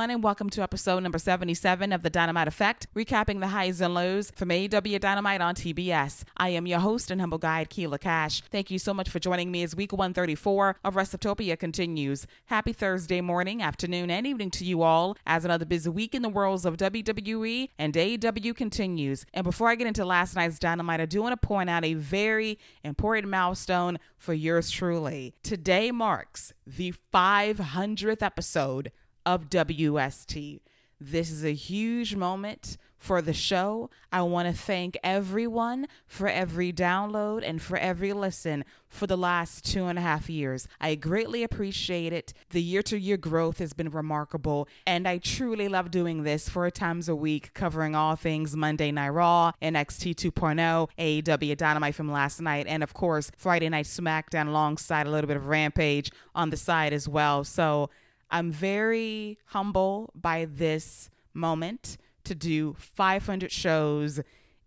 Everyone, and welcome to episode number 77 of The Dynamite Effect, recapping the highs and lows from AEW Dynamite on TBS. I am your host and humble guide, Keila Cash. Thank you so much for joining me as week 134 of Wrestletopia continues. Happy Thursday morning, afternoon, and evening to you all as another busy week in the worlds of WWE and AEW continues. And before I get into last night's Dynamite, I do want to point out a very important milestone for yours truly. Today marks the 500th episode of WST. This is a huge moment for the show. I want to thank everyone for every download and for every listen for the last two and a half years. I greatly appreciate it. The year to year growth has been remarkable, and I truly love doing this four times a week, covering all things Monday Night Raw, NXT 2.0, AEW Dynamite from last night, and of course, Friday Night SmackDown alongside a little bit of Rampage on the side as well. So, I'm very humble by this moment to do 500 shows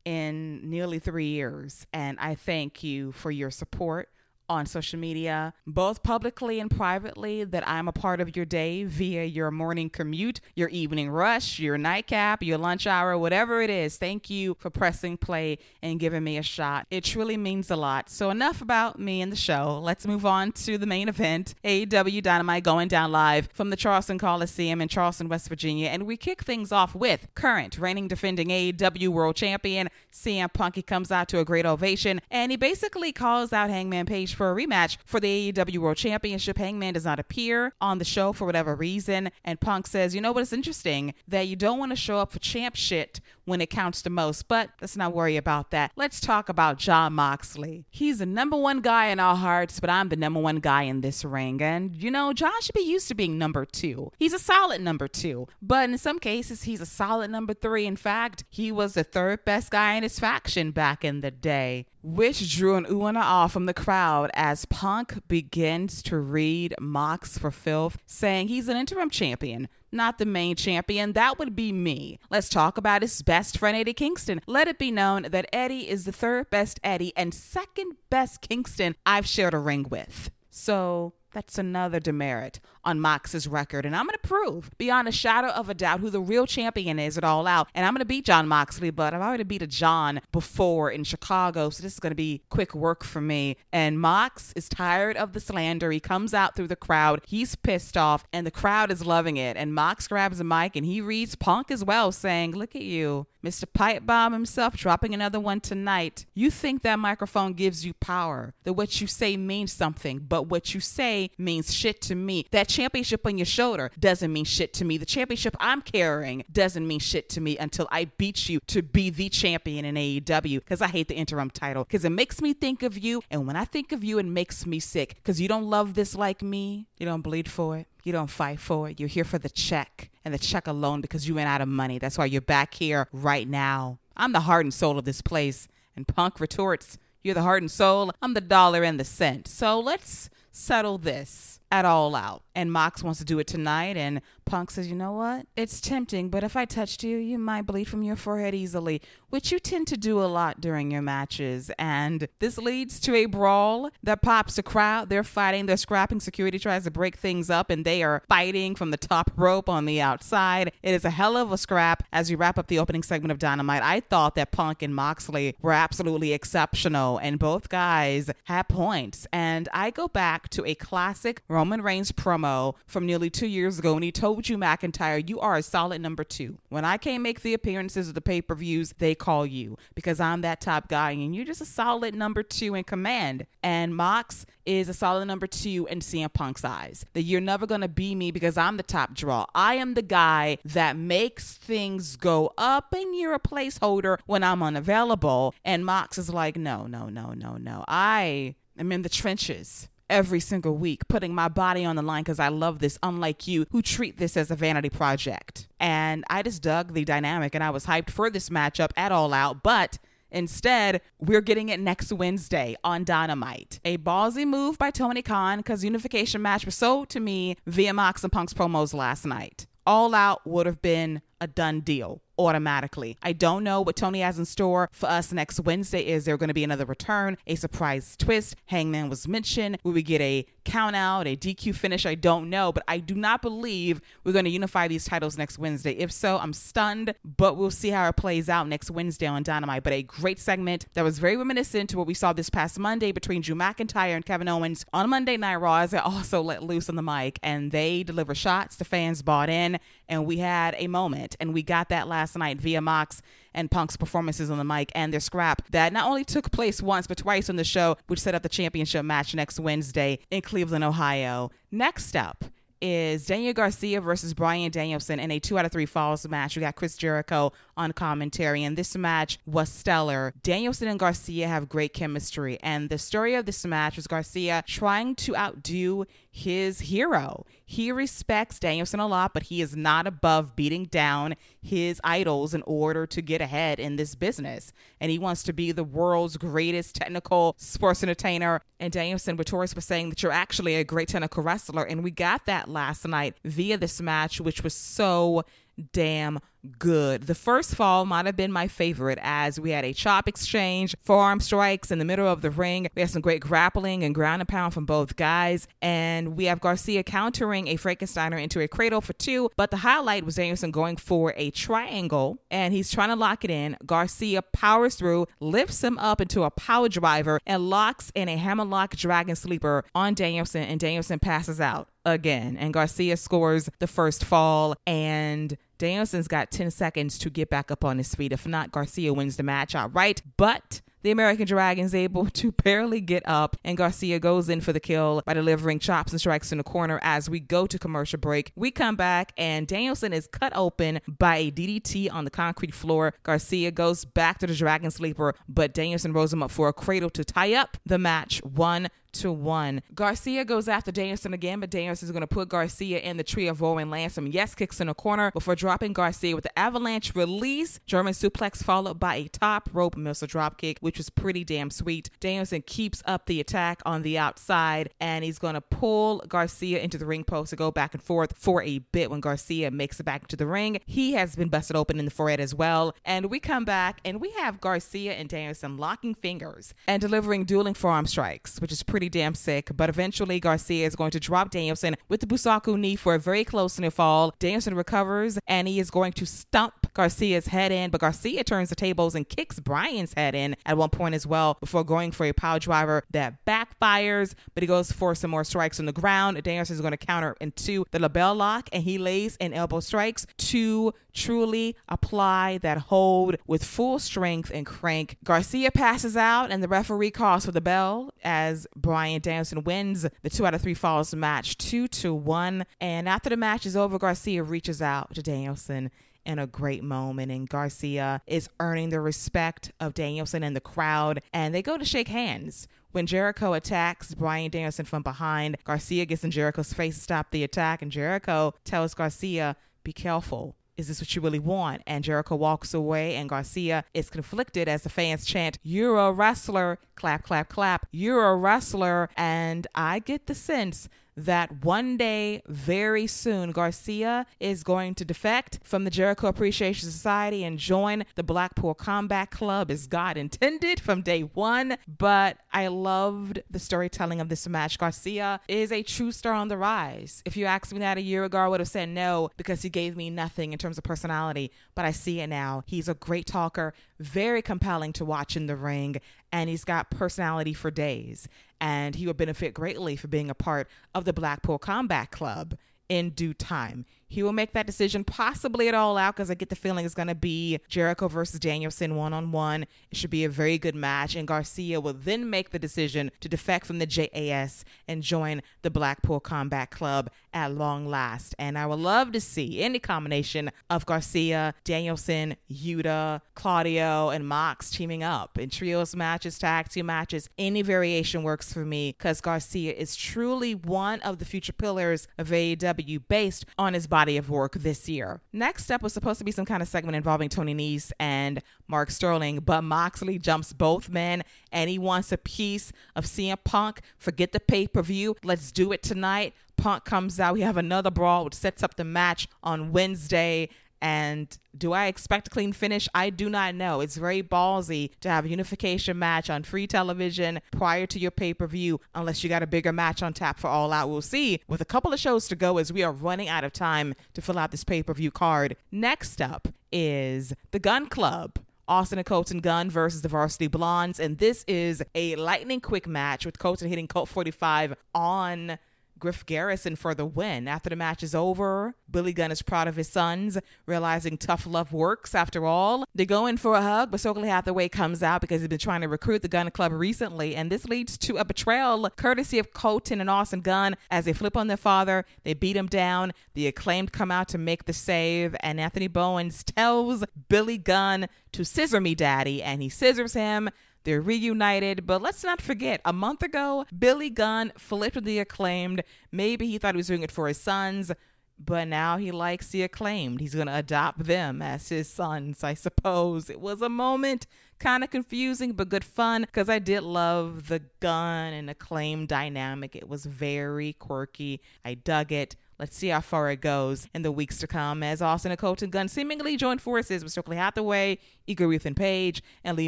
in nearly three years. And I thank you for your support on social media, both publicly and privately, that I'm a part of your day via your morning commute, your evening rush, your nightcap, your lunch hour, whatever it is. Thank you for pressing play and giving me a shot. It truly means a lot. So, enough about me and the show. Let's move on to the main event AEW Dynamite going down live from the Charleston Coliseum in Charleston, West Virginia. And we kick things off with current reigning defending AEW World Champion CM Punk. He comes out to a great ovation and he basically calls out Hangman Page for a rematch for the AEW World Championship. Hangman does not appear on the show for whatever reason. And Punk says, you know what, it's interesting that you don't want to show up for champ shit when it counts the most, but let's not worry about that. Let's talk about Jon Moxley. He's the number one guy in our hearts, but I'm the number one guy in this ring. And, you know, Jon should be used to being number two. He's a solid number two, but in some cases, he's a solid number three. In fact, he was the third best guy in his faction back in the day which drew an ooh and a ah from the crowd as Punk begins to read Mox for filth, saying he's an interim champion, not the main champion. That would be me. Let's talk about his best friend, Eddie Kingston. Let it be known that Eddie is the third best Eddie and second best Kingston I've shared a ring with. So that's another demerit on Mox's record. And I'm going to prove beyond a shadow of a doubt who the real champion is at All Out. And I'm going to beat Jon Moxley, but I've already beat a John before in Chicago. So this is going to be quick work for me. And Mox is tired of the slander. He comes out through the crowd. He's pissed off, and the crowd is loving it. And Mox grabs a mic and he reads Punk as well, saying, Look at you, Mr. Pipe Bomb himself, dropping another one tonight. You think that microphone gives you power, that what you say means something, but what you say means shit to me. That championship on your shoulder doesn't mean shit to me. The championship I'm carrying doesn't mean shit to me until I beat you to be the champion in AEW because I hate the interim title because it makes me think of you. And when I think of you, it makes me sick because you don't love this like me. You don't bleed for it. You don't fight for it. You're here for the check and the check alone because you ran out of money. That's why you're back here right now. I'm the heart and soul of this place. And Punk retorts, You're the heart and soul. I'm the dollar and the cent. So let's settle this at all out. And Mox wants to do it tonight. And Punk says, you know what? It's tempting, but if I touched you, you might bleed from your forehead easily, which you tend to do a lot during your matches. And this leads to a brawl that pops the crowd. They're fighting, they're scrapping. Security tries to break things up, and they are fighting from the top rope on the outside. It is a hell of a scrap as we wrap up the opening segment of Dynamite. I thought that Punk and Moxley were absolutely exceptional, and both guys had points. And I go back to a classic Roman Reigns promo from nearly two years ago when he told you, McIntyre, you are a solid number two. When I can't make the appearances of the pay per views, they call you because I'm that top guy and you're just a solid number two in command. And Mox is a solid number two in CM Punk's eyes. That you're never going to be me because I'm the top draw. I am the guy that makes things go up and you're a placeholder when I'm unavailable. And Mox is like, no, no, no, no, no. I am in the trenches every single week, putting my body on the line because I love this, unlike you who treat this as a vanity project. And I just dug the dynamic and I was hyped for this matchup at All Out, but Instead, we're getting it next Wednesday on Dynamite. A ballsy move by Tony Khan because Unification match was sold to me via Mox and Punk's promos last night. All Out would have been a done deal automatically. I don't know what Tony has in store for us next Wednesday. Is there going to be another return, a surprise twist? Hangman was mentioned. Will we get a count out, a DQ finish? I don't know, but I do not believe we're going to unify these titles next Wednesday. If so, I'm stunned, but we'll see how it plays out next Wednesday on Dynamite. But a great segment that was very reminiscent to what we saw this past Monday between Drew McIntyre and Kevin Owens on Monday Night Raw as they also let loose on the mic and they deliver shots. The fans bought in and we had a moment and we got that last night via Mox and Punk's performances on the mic and their scrap that not only took place once but twice on the show, which set up the championship match next Wednesday in Cleveland, Ohio. Next up is Daniel Garcia versus Bryan Danielson in a two out of three falls match. We got Chris Jericho on commentary, and this match was stellar. Danielson and Garcia have great chemistry, and the story of this match was Garcia trying to outdo his hero. He respects Danielson a lot, but he is not above beating down his idols in order to get ahead in this business. And he wants to be the world's greatest technical sports entertainer. And Danielson Vittorious was saying that you're actually a great technical wrestler. And we got that last night via this match, which was so damn good. The first fall might have been my favorite as we had a chop exchange, forearm strikes in the middle of the ring. We had some great grappling and ground and pound from both guys. And we have Garcia countering a Frankensteiner into a cradle for two. But the highlight was Danielson going for a triangle and he's trying to lock it in. Garcia powers through, lifts him up into a power driver, and locks in a hammerlock dragon sleeper on Danielson. And Danielson passes out again. And Garcia scores the first fall. And Danielson's got 10 seconds to get back up on his feet. If not, Garcia wins the match outright. But the American Dragon's able to barely get up, and Garcia goes in for the kill by delivering chops and strikes in the corner as we go to commercial break. We come back, and Danielson is cut open by a DDT on the concrete floor. Garcia goes back to the Dragon Sleeper, but Danielson rolls him up for a cradle to tie up the match. One, to one. Garcia goes after Danielson again, but Danielson is going to put Garcia in the tree of woe and some Yes kicks in the corner before dropping Garcia with the avalanche release, German suplex followed by a top rope missile dropkick, which was pretty damn sweet. Danielson keeps up the attack on the outside, and he's going to pull Garcia into the ring post to go back and forth for a bit when Garcia makes it back into the ring. He has been busted open in the forehead as well. And we come back and we have Garcia and Danielson locking fingers and delivering dueling forearm strikes, which is pretty pretty damn sick, but eventually Garcia is going to drop Danielson with the Busaiku knee for a very close near fall. Danielson recovers and he is going to stump Garcia's head in, but Garcia turns the tables and kicks Bryan's head in at one point as well before going for a power driver that backfires, but he goes for some more strikes on the ground. Danielson is going to counter into the LeBell Lock and he lays in elbow strikes to truly apply that hold with full strength and crank. Garcia passes out and the referee calls for the bell as Bryan Danielson wins the two out of three falls match two to one. And after the match is over, Garcia reaches out to Danielson in a great moment. And Garcia is earning the respect of Danielson and the crowd. And they go to shake hands. When Jericho attacks Bryan Danielson from behind, Garcia gets in Jericho's face to stop the attack. And Jericho tells Garcia, Be careful. Is this what you really want? And Jericho walks away, and Garcia is conflicted as the fans chant, You're a wrestler. Clap, clap, clap. You're a wrestler. And I get the sense that one day, very soon, Garcia is going to defect from the Jericho Appreciation Society and join the Blackpool Combat Club as God intended from day one. But I loved the storytelling of this match. Garcia is a true star on the rise. If you asked me that a year ago, I would have said no because he gave me nothing in terms of personality. But I see it now. He's a great talker, very compelling to watch in the ring, and he's got personality for days. And he would benefit greatly for being a part of the Blackpool Combat Club in due time. He will make that decision possibly at all out because I get the feeling it's going to be Jericho versus Danielson one on one. It should be a very good match. And Garcia will then make the decision to defect from the JAS and join the Blackpool Combat Club at long last. And I would love to see any combination of Garcia, Danielson, Yuta, Claudio, and Mox teaming up in trios matches, tag team matches. Any variation works for me because Garcia is truly one of the future pillars of AEW based on his body body of work this year. Next up was supposed to be some kind of segment involving Tony Nese and Mark Sterling, but Moxley jumps both men and he wants a piece of CM Punk. Forget the pay per view. Let's do it tonight. Punk comes out. We have another brawl, which sets up the match on Wednesday And do I expect a clean finish? I do not know. It's very ballsy to have a unification match on free television prior to your pay per view, unless you got a bigger match on tap for All Out. We'll see. With a couple of shows to go, as we are running out of time to fill out this pay per view card. Next up is the Gunn Club. Austin and Colten Gunn versus the Varsity Blondes. And this is a lightning quick match with Colten hitting Colt 45 on Griff Garrison for the win. After the match is over, Billy Gunn is proud of his sons, realizing tough love works after all. They go in for a hug, but Stokely Hathaway comes out because he's been trying to recruit the Gunn Club recently, and this leads to a betrayal courtesy of Colten and Austin Gunn as they flip on their father. They beat him down. The acclaimed come out to make the save, and Anthony Bowens tells Billy Gunn to scissor me, daddy, and he scissors him. They're reunited, but let's not forget a month ago, Billy Gunn flipped the acclaimed. Maybe he thought he was doing it for his sons, but now he likes the acclaimed. He's going to adopt them as his sons, I suppose. It was a moment, kind of confusing, but good fun because I did love the Gunn and acclaim dynamic. It was very quirky. I dug it. Let's see how far it goes in the weeks to come as Austin and Colten Gunn seemingly join forces with Stokely Hathaway, Ego Ethan Page, and Lee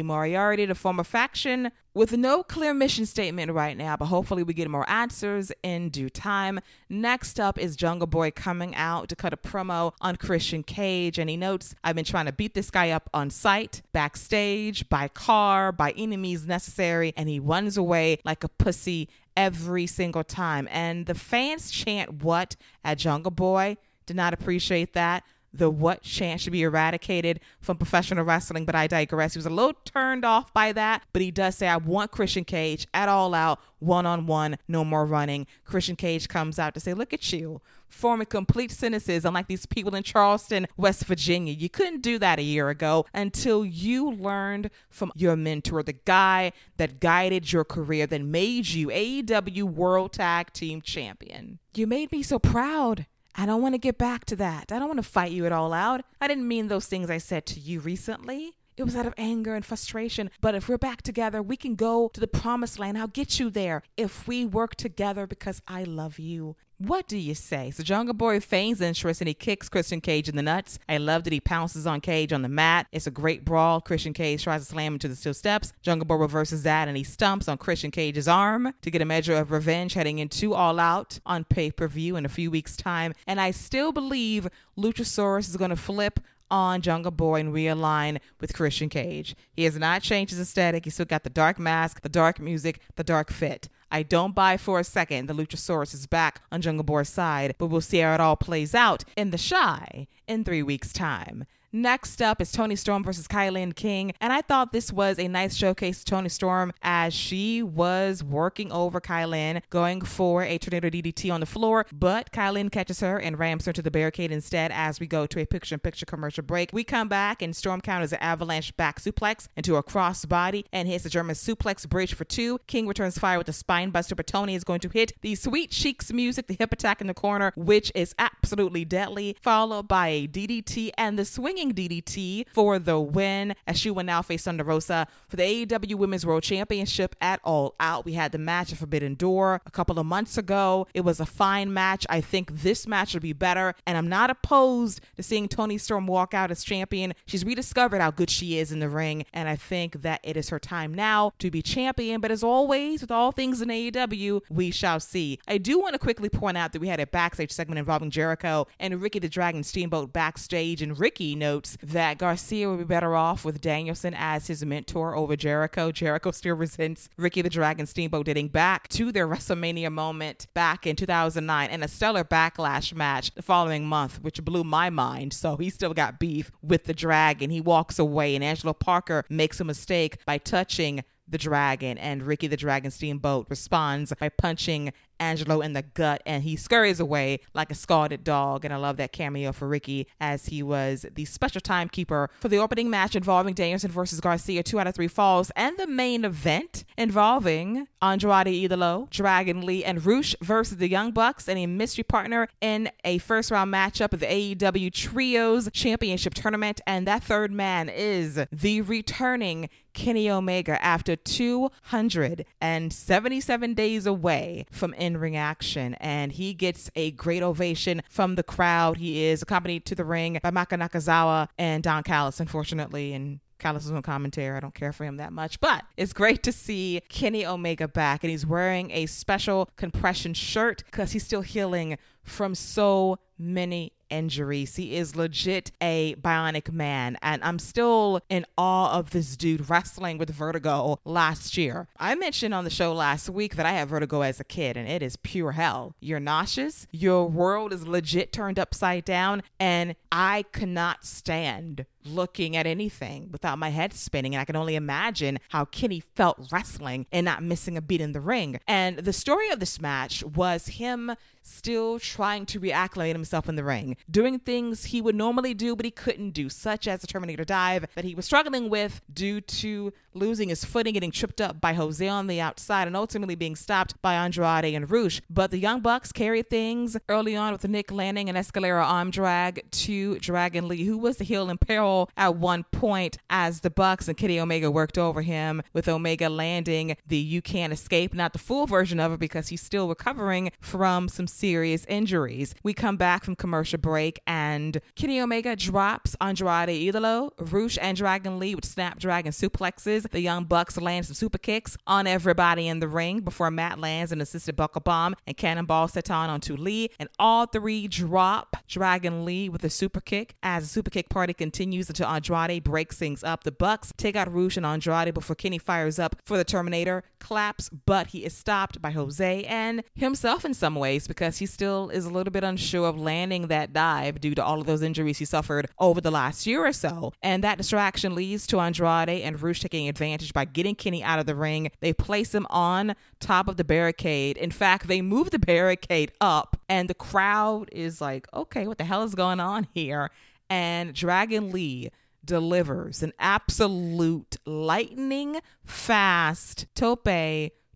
Moriarty to form a faction with no clear mission statement right now, but hopefully we get more answers in due time. Next up is Jungle Boy coming out to cut a promo on Christian Cage, and he notes, I've been trying to beat this guy up on site, backstage, by car, by any means necessary, and he runs away like a pussy every single time. And the fans chant what at Jungle Boy. Did not appreciate that. The what chant should be eradicated from professional wrestling, but I digress. He was a little turned off by that, but he does say, I want Christian Cage at all out, one on one, no more running. Christian Cage comes out to say, Look at you, forming complete sentences, unlike these people in Charleston, West Virginia. You couldn't do that a year ago until you learned from your mentor, the guy that guided your career, that made you AEW World Tag Team Champion. You made me so proud. I don't want to get back to that. I don't want to fight you at all out. I didn't mean those things I said to you recently. It was out of anger and frustration. But if we're back together, we can go to the promised land. I'll get you there if we work together because I love you. What do you say? So Jungle Boy feigns interest and he kicks Christian Cage in the nuts. I love that he pounces on Cage on the mat. It's a great brawl. Christian Cage tries to slam him to the steel steps. Jungle Boy reverses that and he stumps on Christian Cage's arm to get a measure of revenge heading into All Out on pay per view in a few weeks' time. And I still believe Luchasaurus is going to flip on Jungle Boy and realign with Christian Cage. He has not changed his aesthetic. He's still got the dark mask, the dark music, the dark fit. I don't buy for a second the Luchasaurus is back on Jungle Boy's side, but we'll see how it all plays out in the Chi in three weeks' time. Next up is Toni Storm versus KiLynn King. And I thought this was a nice showcase to Toni Storm as she was working over KiLynn, going for a tornado DDT on the floor. But KiLynn catches her and rams her to the barricade instead as we go to a picture in picture commercial break. We come back and Storm counters an avalanche back suplex into a crossbody and hits a German suplex bridge for two. King returns fire with a spine buster, but Toni is going to hit the Sweet Cheeks music, the hip attack in the corner, which is absolutely deadly, followed by a DDT and the swinging DDT for the win as she will now face Thunder Rosa for the AEW Women's World Championship at All Out. We had the match of Forbidden Door a couple of months ago. It was a fine match. I think this match will be better, and I'm not opposed to seeing Toni Storm walk out as champion. She's rediscovered how good she is in the ring, and I think that it is her time now to be champion. But as always, with all things in AEW, we shall see. I do want to quickly point out that we had a backstage segment involving Jericho and Ricky the Dragon Steamboat backstage, and Ricky notes that Garcia would be better off with Danielson as his mentor over Jericho. Jericho still resents Ricky the Dragon Steamboat dating back to their WrestleMania moment back in 2009 and a stellar backlash match the following month, which blew my mind. So he still got beef with the Dragon. He walks away, and Angelo Parker makes a mistake by touching the dragon, and Ricky the Dragon Steamboat responds by punching Angelo in the gut and he scurries away like a scalded dog. And I love that cameo for Ricky as he was the special timekeeper for the opening match involving Danielson versus Garcia, two out of three falls, and the main event involving Andrade Idolo, Dragon Lee, and Rush versus the Young Bucks and a mystery partner in a first round matchup of the AEW Trios Championship Tournament. And that third man is the returning Kenny Omega after 277 days away from in ring action. And he gets a great ovation from the crowd. He is accompanied to the ring by Michael Nakazawa and Don Callis, unfortunately. And Callis is on commentary. I don't care for him that much, but it's great to see Kenny Omega back, and he's wearing a special compression shirt because he's still healing from so many injuries. He is legit a bionic man, and I'm still in awe of this dude wrestling with vertigo last year. I mentioned on the show last week that I had vertigo as a kid, and it is pure hell. You're nauseous, your world is legit turned upside down, and I cannot stand looking at anything without my head spinning. And I can only imagine how Kenny felt wrestling and not missing a beat in the ring. And the story of this match was him still trying to reacclimate himself in the ring, doing things he would normally do but he couldn't do, such as the Terminator dive that he was struggling with due to losing his footing, getting tripped up by Jose on the outside, and ultimately being stopped by Andrade and Rush. But the Young Bucks carried things early on with Nick landing an Escalera arm drag to Dragon Lee, who was the heel in peril at one point as the Bucks and Kenny Omega worked over him, with Omega landing the You Can't Escape, not the full version of it because he's still recovering from some serious injuries. We come back from commercial break and Kenny Omega drops Andrade Idolo, Rush and Dragon Lee with Snapdragon suplexes. The Young Bucks land some super kicks on everybody in the ring before Matt lands an assisted buckle bomb and cannonball senton onto Lee. And all three drop Dragon Lee with a super kick as the super kick party continues until Andrade breaks things up. The Bucks take out Rush and Andrade before Kenny fires up for the Terminator, claps, but he is stopped by Jose and himself in some ways because he still is a little bit unsure of landing that dive due to all of those injuries he suffered over the last year or so. And that distraction leads to Andrade and Rush taking advantage by getting Kenny out of the ring. They place him on top of the barricade. In fact, they move the barricade up, and the crowd is like, okay, what the hell is going on here? And Dragon Lee delivers an absolute lightning fast tope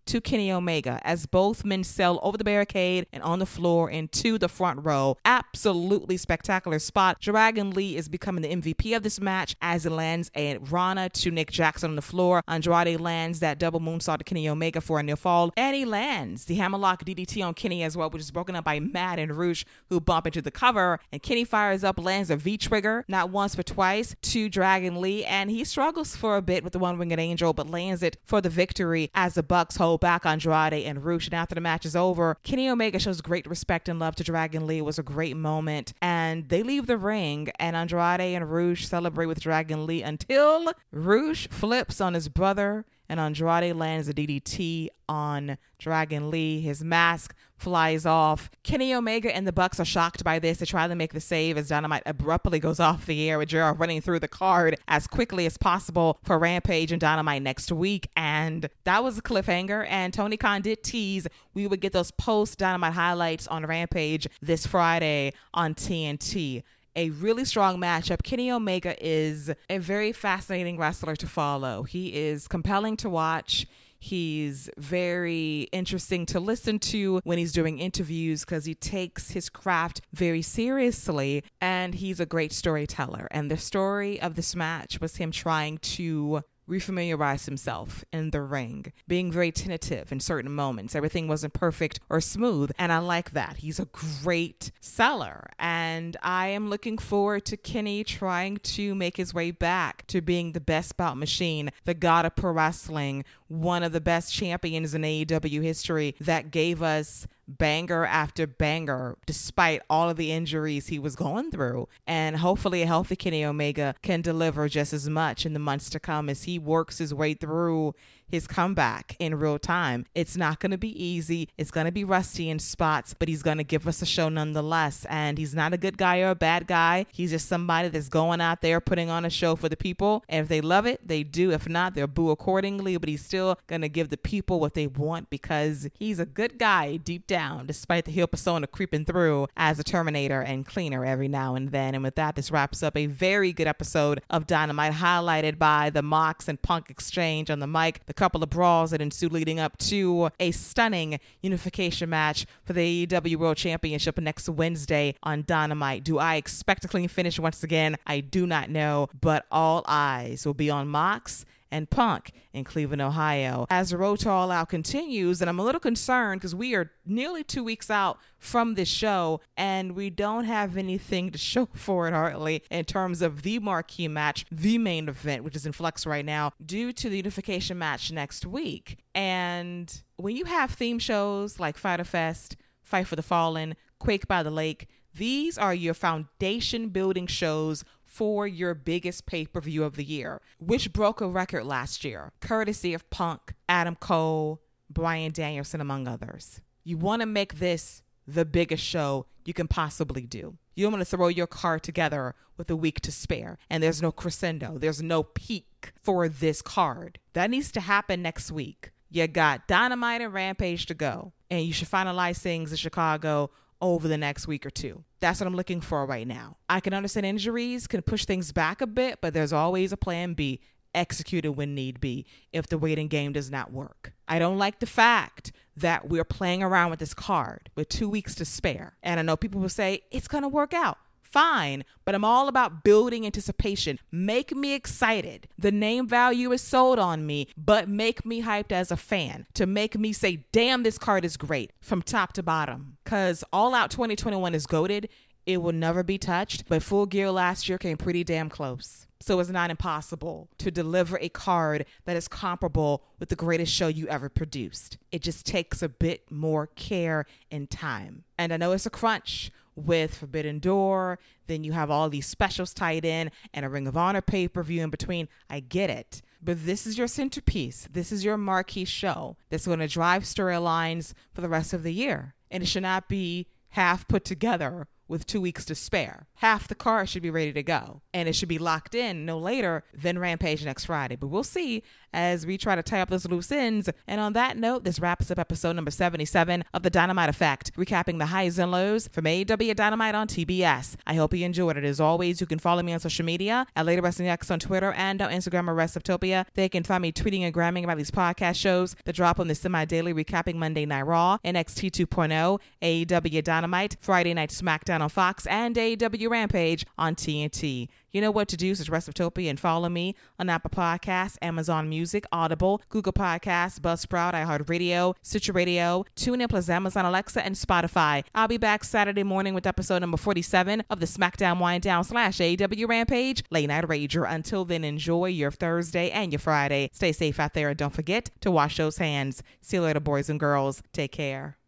to Kenny Omega as both men sail over the barricade and on the floor into the front row. Absolutely spectacular spot. Dragon Lee is becoming the MVP of this match as he lands a Rana to Nick Jackson on the floor. Andrade lands that double moonsault to Kenny Omega for a near fall, and he lands the hammerlock DDT on Kenny as well, which is broken up by Matt and Rush who bump into the cover. And Kenny fires up, lands a V trigger, not once but twice, to Dragon Lee, and he struggles for a bit with the one winged angel, but lands it for the victory as the Bucks hold back on Andrade and Rush. And after the match is over, Kenny Omega shows great respect and love to Dragon Lee. It was a great moment. And they leave the ring, and Andrade and Rush celebrate with Dragon Lee until Rush flips on his brother and Andrade lands a DDT on Dragon Lee. His mask flies off. Kenny Omega and the Bucks are shocked by this. They try to make the save as Dynamite abruptly goes off the air with Gerald running through the card as quickly as possible for Rampage and Dynamite next week. And that was a cliffhanger. And Tony Khan did tease we would get those post Dynamite highlights on Rampage this Friday on TNT a really strong matchup. Kenny Omega is a very fascinating wrestler to follow. He is compelling to watch. He's very interesting to listen to when he's doing interviews because he takes his craft very seriously and he's a great storyteller. And the story of this match was him trying to refamiliarize himself in the ring, being very tentative in certain moments. Everything wasn't perfect or smooth, and I like that. He's a great seller, and I am looking forward to Kenny trying to make his way back to being the best bout machine, the god of pro wrestling, one of the best champions in AEW history that gave us banger after banger despite all of the injuries he was going through. And hopefully, a healthy Kenny Omega can deliver just as much in the months to come as he works his way through his comeback in real time. It's not going to be easy. It's going to be rusty in spots, but he's going to give us a show nonetheless. And he's not a good guy or a bad guy. He's just somebody that's going out there putting on a show for the people. And if they love it, they do. If not, they'll boo accordingly. But he's still going to give the people what they want because he's a good guy deep down, despite the heel persona creeping through as a Terminator and cleaner every now and then. And with that, this wraps up a very good episode of Dynamite, highlighted by the Mox and Punk exchange on the mic, the couple of brawls that ensued leading up to a stunning unification match for the AEW World Championship next Wednesday on Dynamite. Do I expect a clean finish once again? I do not know, but all eyes will be on Mox and Punk in Cleveland, Ohio. As the road to All Out continues, and I'm a little concerned because we are nearly two weeks out from this show, and we don't have anything to show for it hardly in terms of the marquee match, the main event, which is in flux right now, due to the unification match next week. And when you have theme shows like Fyter Fest, Fight for the Fallen, Quake by the Lake, these are your foundation building shows for your biggest pay per view of the year, which broke a record last year, courtesy of Punk, Adam Cole, Bryan Danielson, among others. You want to make this the biggest show you can possibly do. You don't want to throw your card together with a week to spare, and there's no crescendo, there's no peak for this card. That needs to happen next week. You got Dynamite and Rampage to go, and you should finalize things in Chicago over the next week or two. That's what I'm looking for right now. I can understand injuries can push things back a bit, but there's always a plan B executed when need be if the waiting game does not work. I don't like the fact that we're playing around with this card with two weeks to spare. And I know people will say it's going to work out fine, but I'm all about building anticipation. Make me excited. The name value is sold on me, but make me hyped as a fan to make me say, damn, this card is great from top to bottom. Because All Out 2021 is goaded. It will never be touched, but Full Gear last year came pretty damn close. So it's not impossible to deliver a card that is comparable with the greatest show you ever produced. It just takes a bit more care and time. And I know it's a crunch with Forbidden Door. Then you have all these specials tied in and a Ring of Honor pay per view in between. I get it. But this is your centerpiece. This is your marquee show that's going to drive storylines for the rest of the year. And it should not be half put together with two weeks to spare. Half the car should be ready to go, and it should be locked in no later than Rampage next Friday. But we'll see as we try to tie up those loose ends. And on that note, this wraps up episode number 77 of The Dynamite Effect, recapping the highs and lows from AEW Dynamite on TBS. I hope you enjoyed it. As always, you can follow me on social media at Lady Wrestling X on Twitter and on Instagram at Wrestleptopia. They can find me tweeting and gramming about these podcast shows the drop on the semi-daily recapping Monday Night Raw, NXT 2.0, AEW Dynamite, Friday Night SmackDown on Fox, and AEW Rampage on TNT. You know what to do, so Wrestleptopia and follow me on Apple Podcasts, Amazon Music, Audible, Google Podcasts, Buzzsprout, iHeartRadio, Stitcher Radio, TuneIn plus Amazon Alexa, and Spotify. I'll be back Saturday morning with episode number 47 of the SmackDown Wind Down slash AEW Rampage Late Night Rager. Until then, enjoy your Thursday and your Friday. Stay safe out there and don't forget to wash those hands. See you later, boys and girls. Take care.